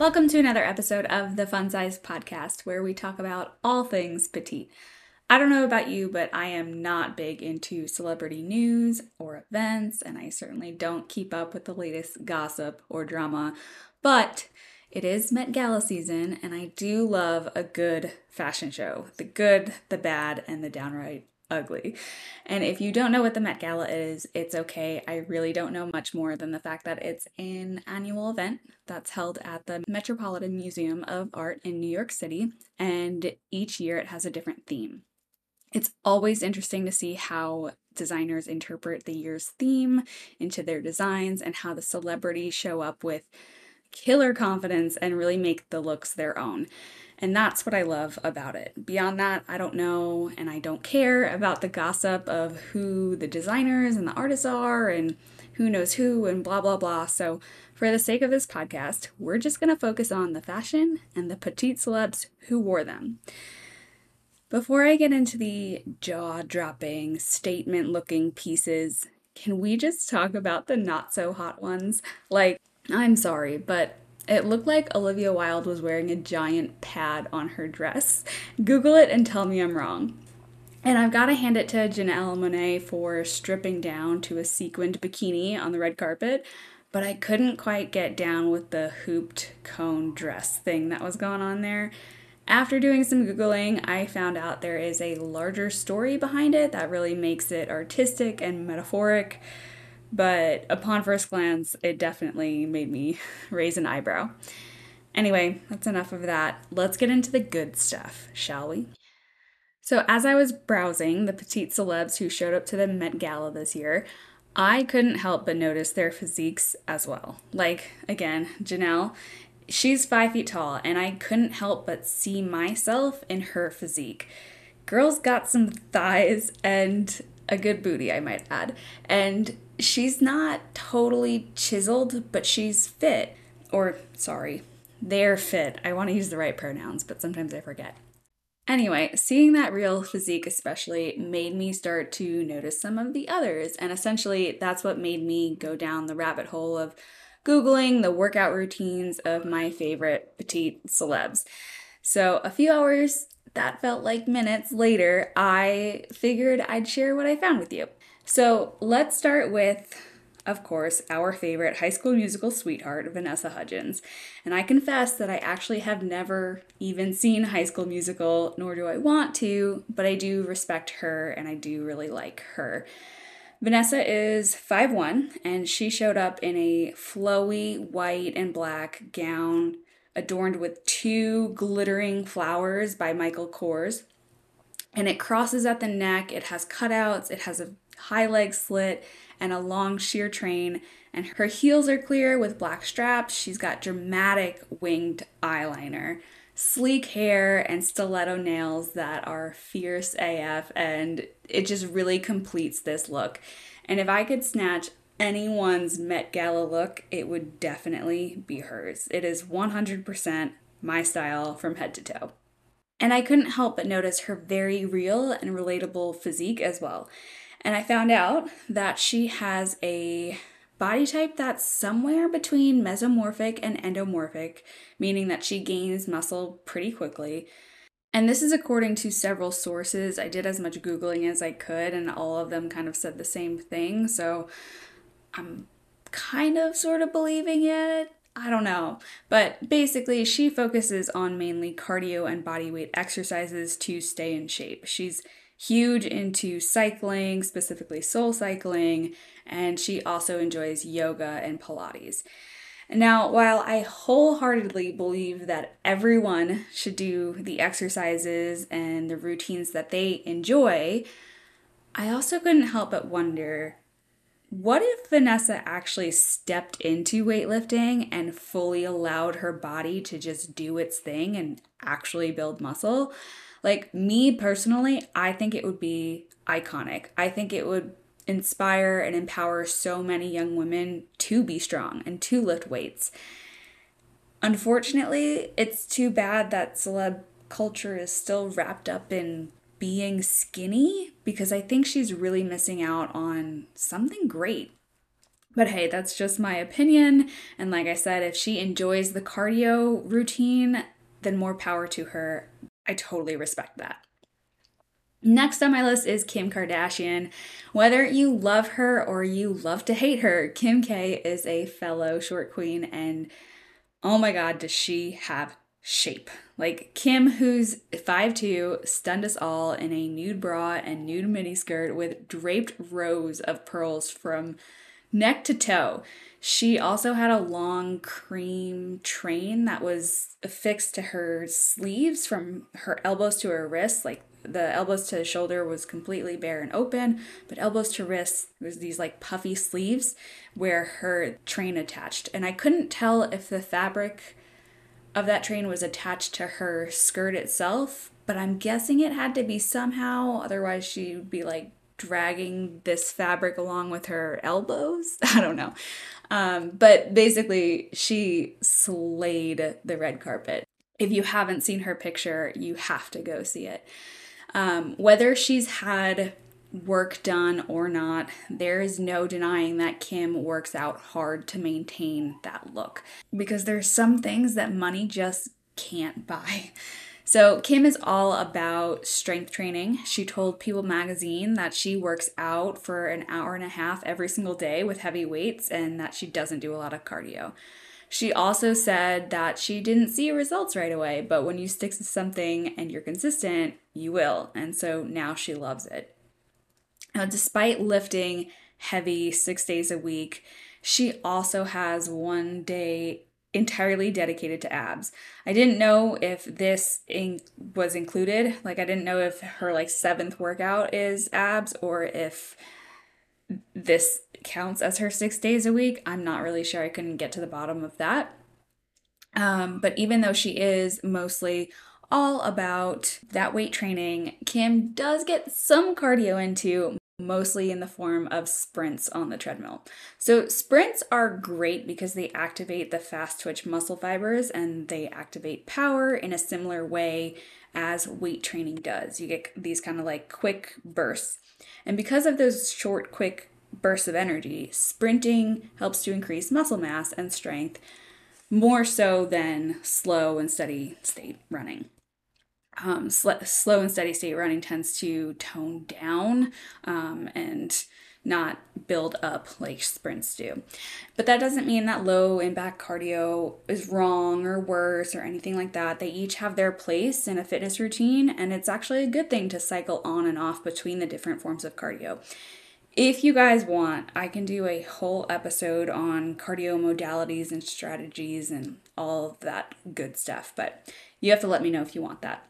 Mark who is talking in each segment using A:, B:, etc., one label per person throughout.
A: Welcome to another episode of the Funsized Podcast, where we talk about all things petite. I don't know about you, but I am not big into celebrity news or events, and I certainly don't keep up with the latest gossip or drama. But it is Met Gala season, and I do love a good fashion show the good, the bad, and the downright ugly. And if you don't know what the Met Gala is, it's okay. I really don't know much more than the fact that it's an annual event that's held at the Metropolitan Museum of Art in New York City, and each year it has a different theme. It's always interesting to see how designers interpret the year's theme into their designs and how the celebrities show up with killer confidence and really make the looks their own. And that's what I love about it. Beyond that, I don't know and I don't care about the gossip of who the designers and the artists are and who knows who and blah, blah, blah. So, for the sake of this podcast, we're just going to focus on the fashion and the petite celebs who wore them. Before I get into the jaw dropping, statement looking pieces, can we just talk about the not so hot ones? Like, I'm sorry, but it looked like Olivia Wilde was wearing a giant pad on her dress. Google it and tell me I'm wrong. And I've got to hand it to Janelle Monáe for stripping down to a sequined bikini on the red carpet, but I couldn't quite get down with the hooped cone dress thing that was going on there. After doing some Googling, I found out there is a larger story behind it that really makes it artistic and metaphoric but upon first glance, it definitely made me raise an eyebrow. Anyway, that's enough of that. Let's get into the good stuff, shall we? So, as I was browsing the petite celebs who showed up to the Met Gala this year, I couldn't help but notice their physiques as well. Like, again, Janelle, she's five feet tall, and I couldn't help but see myself in her physique. Girl's got some thighs and a good booty, I might add. And she's not totally chiseled, but she's fit. Or, sorry, they're fit. I want to use the right pronouns, but sometimes I forget. Anyway, seeing that real physique especially made me start to notice some of the others, and essentially that's what made me go down the rabbit hole of Googling the workout routines of my favorite petite celebs. So, a few hours that felt like minutes later, I figured I'd share what I found with you. So let's start with, of course, our favorite high school musical sweetheart, Vanessa Hudgens. And I confess that I actually have never even seen High School Musical, nor do I want to, but I do respect her and I do really like her. Vanessa is 5'1 and she showed up in a flowy white and black gown adorned with two glittering flowers by Michael Kors. And it crosses at the neck, it has cutouts, it has a high leg slit and a long sheer train. And her heels are clear with black straps. She's got dramatic winged eyeliner, sleek hair, and stiletto nails that are fierce AF. And it just really completes this look. And if I could snatch anyone's Met Gala look, it would definitely be hers. It is 100% my style from head to toe. And I couldn't help but notice her very real and relatable physique as well. And I found out that she has a body type that's somewhere between mesomorphic and endomorphic, meaning that she gains muscle pretty quickly. And this is according to several sources. I did as much Googling as I could, and all of them kind of said the same thing. So I'm kind of sort of believing it. I don't know. But basically, she focuses on mainly cardio and body weight exercises to stay in shape. She's huge into cycling, specifically soul cycling, and she also enjoys yoga and Pilates. Now, while I wholeheartedly believe that everyone should do the exercises and the routines that they enjoy, I also couldn't help but wonder what if Vanessa actually stepped into weightlifting and fully allowed her body to just do its thing and actually build muscle? Like, me personally, I think it would be iconic. I think it would inspire and empower so many young women to be strong and to lift weights. Unfortunately, it's too bad that celeb culture is still wrapped up in being skinny because I think she's really missing out on something great. But hey, that's just my opinion. And like I said, if she enjoys the cardio routine, then more power to her. I totally respect that. Next on my list is Kim Kardashian. Whether you love her or you love to hate her, Kim K is a fellow short queen, and oh my god, does she have shape. Like Kim, who's 5'2, stunned us all in a nude bra and nude miniskirt with draped rows of pearls from neck to toe. She also had a long cream train that was affixed to her sleeves from her elbows to her wrists. Like the elbows to the shoulder was completely bare and open, but elbows to wrists was these like puffy sleeves where her train attached. And I couldn't tell if the fabric of that train was attached to her skirt itself, but I'm guessing it had to be somehow, otherwise, she would be like dragging this fabric along with her elbows. I don't know. Um, but basically, she slayed the red carpet. If you haven't seen her picture, you have to go see it. Um, whether she's had work done or not, there is no denying that Kim works out hard to maintain that look because there's some things that money just can't buy. So, Kim is all about strength training. She told People magazine that she works out for an hour and a half every single day with heavy weights and that she doesn't do a lot of cardio. She also said that she didn't see results right away, but when you stick to something and you're consistent, you will. And so now she loves it. Now, despite lifting heavy six days a week, she also has one day entirely dedicated to abs. I didn't know if this in- was included. Like, I didn't know if her like seventh workout is abs or if this counts as her six days a week. I'm not really sure. I couldn't get to the bottom of that. Um, but even though she is mostly all about that weight training, Kim does get some cardio into mostly in the form of sprints on the treadmill. So, sprints are great because they activate the fast twitch muscle fibers and they activate power in a similar way as weight training does. You get these kind of like quick bursts. And because of those short, quick bursts of energy, sprinting helps to increase muscle mass and strength more so than slow and steady state running um, sl- slow and steady state running tends to tone down um, and not build up like sprints do. But that doesn't mean that low impact cardio is wrong or worse or anything like that. They each have their place in a fitness routine, and it's actually a good thing to cycle on and off between the different forms of cardio. If you guys want, I can do a whole episode on cardio modalities and strategies and all of that good stuff, but you have to let me know if you want that.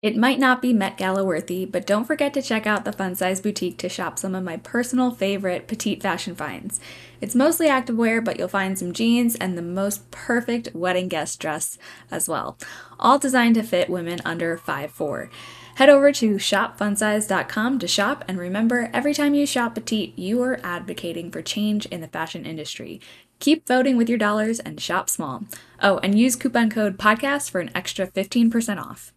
A: It might not be Met Gala worthy, but don't forget to check out the Funsized Boutique to shop some of my personal favorite petite fashion finds. It's mostly activewear, but you'll find some jeans and the most perfect wedding guest dress as well, all designed to fit women under 5'4. Head over to shopfunsized.com to shop, and remember every time you shop petite, you are advocating for change in the fashion industry. Keep voting with your dollars and shop small. Oh, and use coupon code PODCAST for an extra 15% off.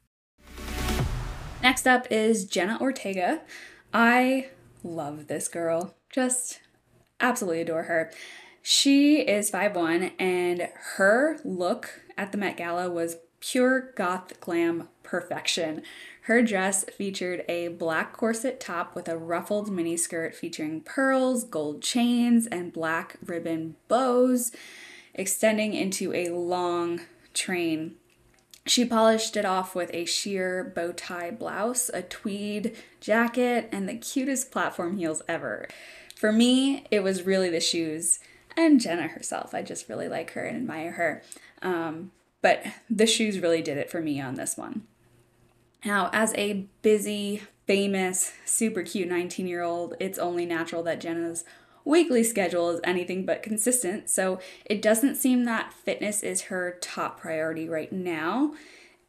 A: Next up is Jenna Ortega. I love this girl. Just absolutely adore her. She is 5'1 and her look at the Met Gala was pure goth glam perfection. Her dress featured a black corset top with a ruffled miniskirt featuring pearls, gold chains, and black ribbon bows extending into a long train she polished it off with a sheer bow tie blouse, a tweed jacket, and the cutest platform heels ever. For me, it was really the shoes and Jenna herself. I just really like her and admire her. Um, but the shoes really did it for me on this one. Now, as a busy, famous, super cute 19 year old, it's only natural that Jenna's weekly schedule is anything but consistent, so it doesn't seem that fitness is her top priority right now.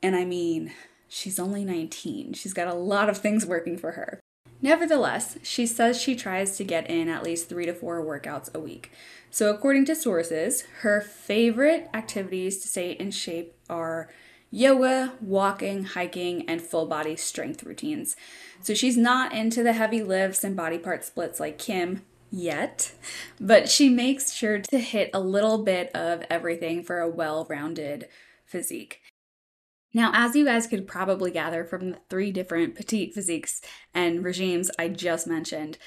A: And I mean, she's only 19, she's got a lot of things working for her. Nevertheless, she says she tries to get in at least three to four workouts a week. So, according to sources, her favorite activities to stay in shape are yoga, walking, hiking, and full body strength routines. So, she's not into the heavy lifts and body part splits like Kim, yet, but she makes sure to hit a little bit of everything for a well rounded physique. Now, as you guys could probably gather from the three different petite physiques and regimes I just mentioned,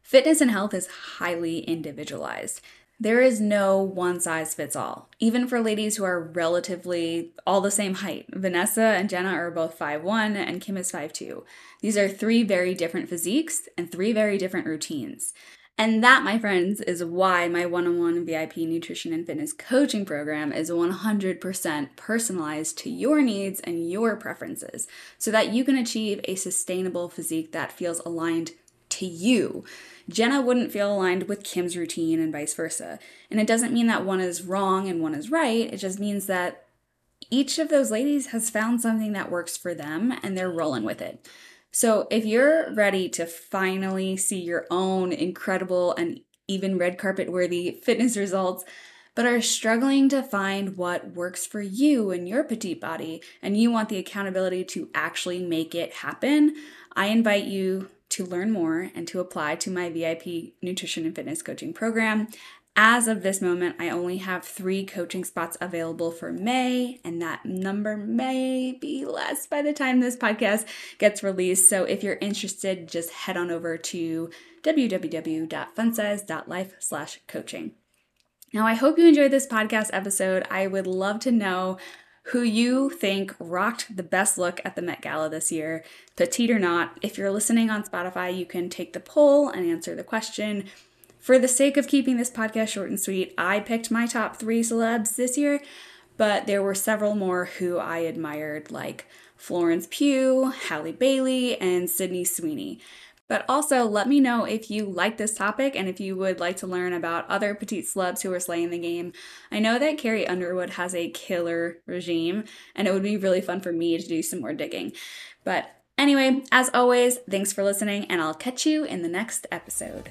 A: fitness and health is highly individualized. There is no one size fits all, even for ladies who are relatively all the same height. Vanessa and Jenna are both 5'1 and Kim is 5'2. These are three very different physiques and three very different routines. And that, my friends, is why my one on one VIP nutrition and fitness coaching program is 100% personalized to your needs and your preferences so that you can achieve a sustainable physique that feels aligned to you. Jenna wouldn't feel aligned with Kim's routine and vice versa. And it doesn't mean that one is wrong and one is right, it just means that each of those ladies has found something that works for them and they're rolling with it. So, if you're ready to finally see your own incredible and even red carpet worthy fitness results, but are struggling to find what works for you and your petite body, and you want the accountability to actually make it happen, I invite you to learn more and to apply to my VIP nutrition and fitness coaching program. As of this moment, I only have three coaching spots available for May, and that number may be less by the time this podcast gets released. So if you're interested, just head on over to www.funsized.life slash coaching. Now, I hope you enjoyed this podcast episode. I would love to know who you think rocked the best look at the Met Gala this year, petite or not. If you're listening on Spotify, you can take the poll and answer the question for the sake of keeping this podcast short and sweet, I picked my top three celebs this year, but there were several more who I admired, like Florence Pugh, Halle Bailey, and Sydney Sweeney. But also, let me know if you like this topic and if you would like to learn about other petite celebs who are slaying the game. I know that Carrie Underwood has a killer regime, and it would be really fun for me to do some more digging. But anyway, as always, thanks for listening, and I'll catch you in the next episode.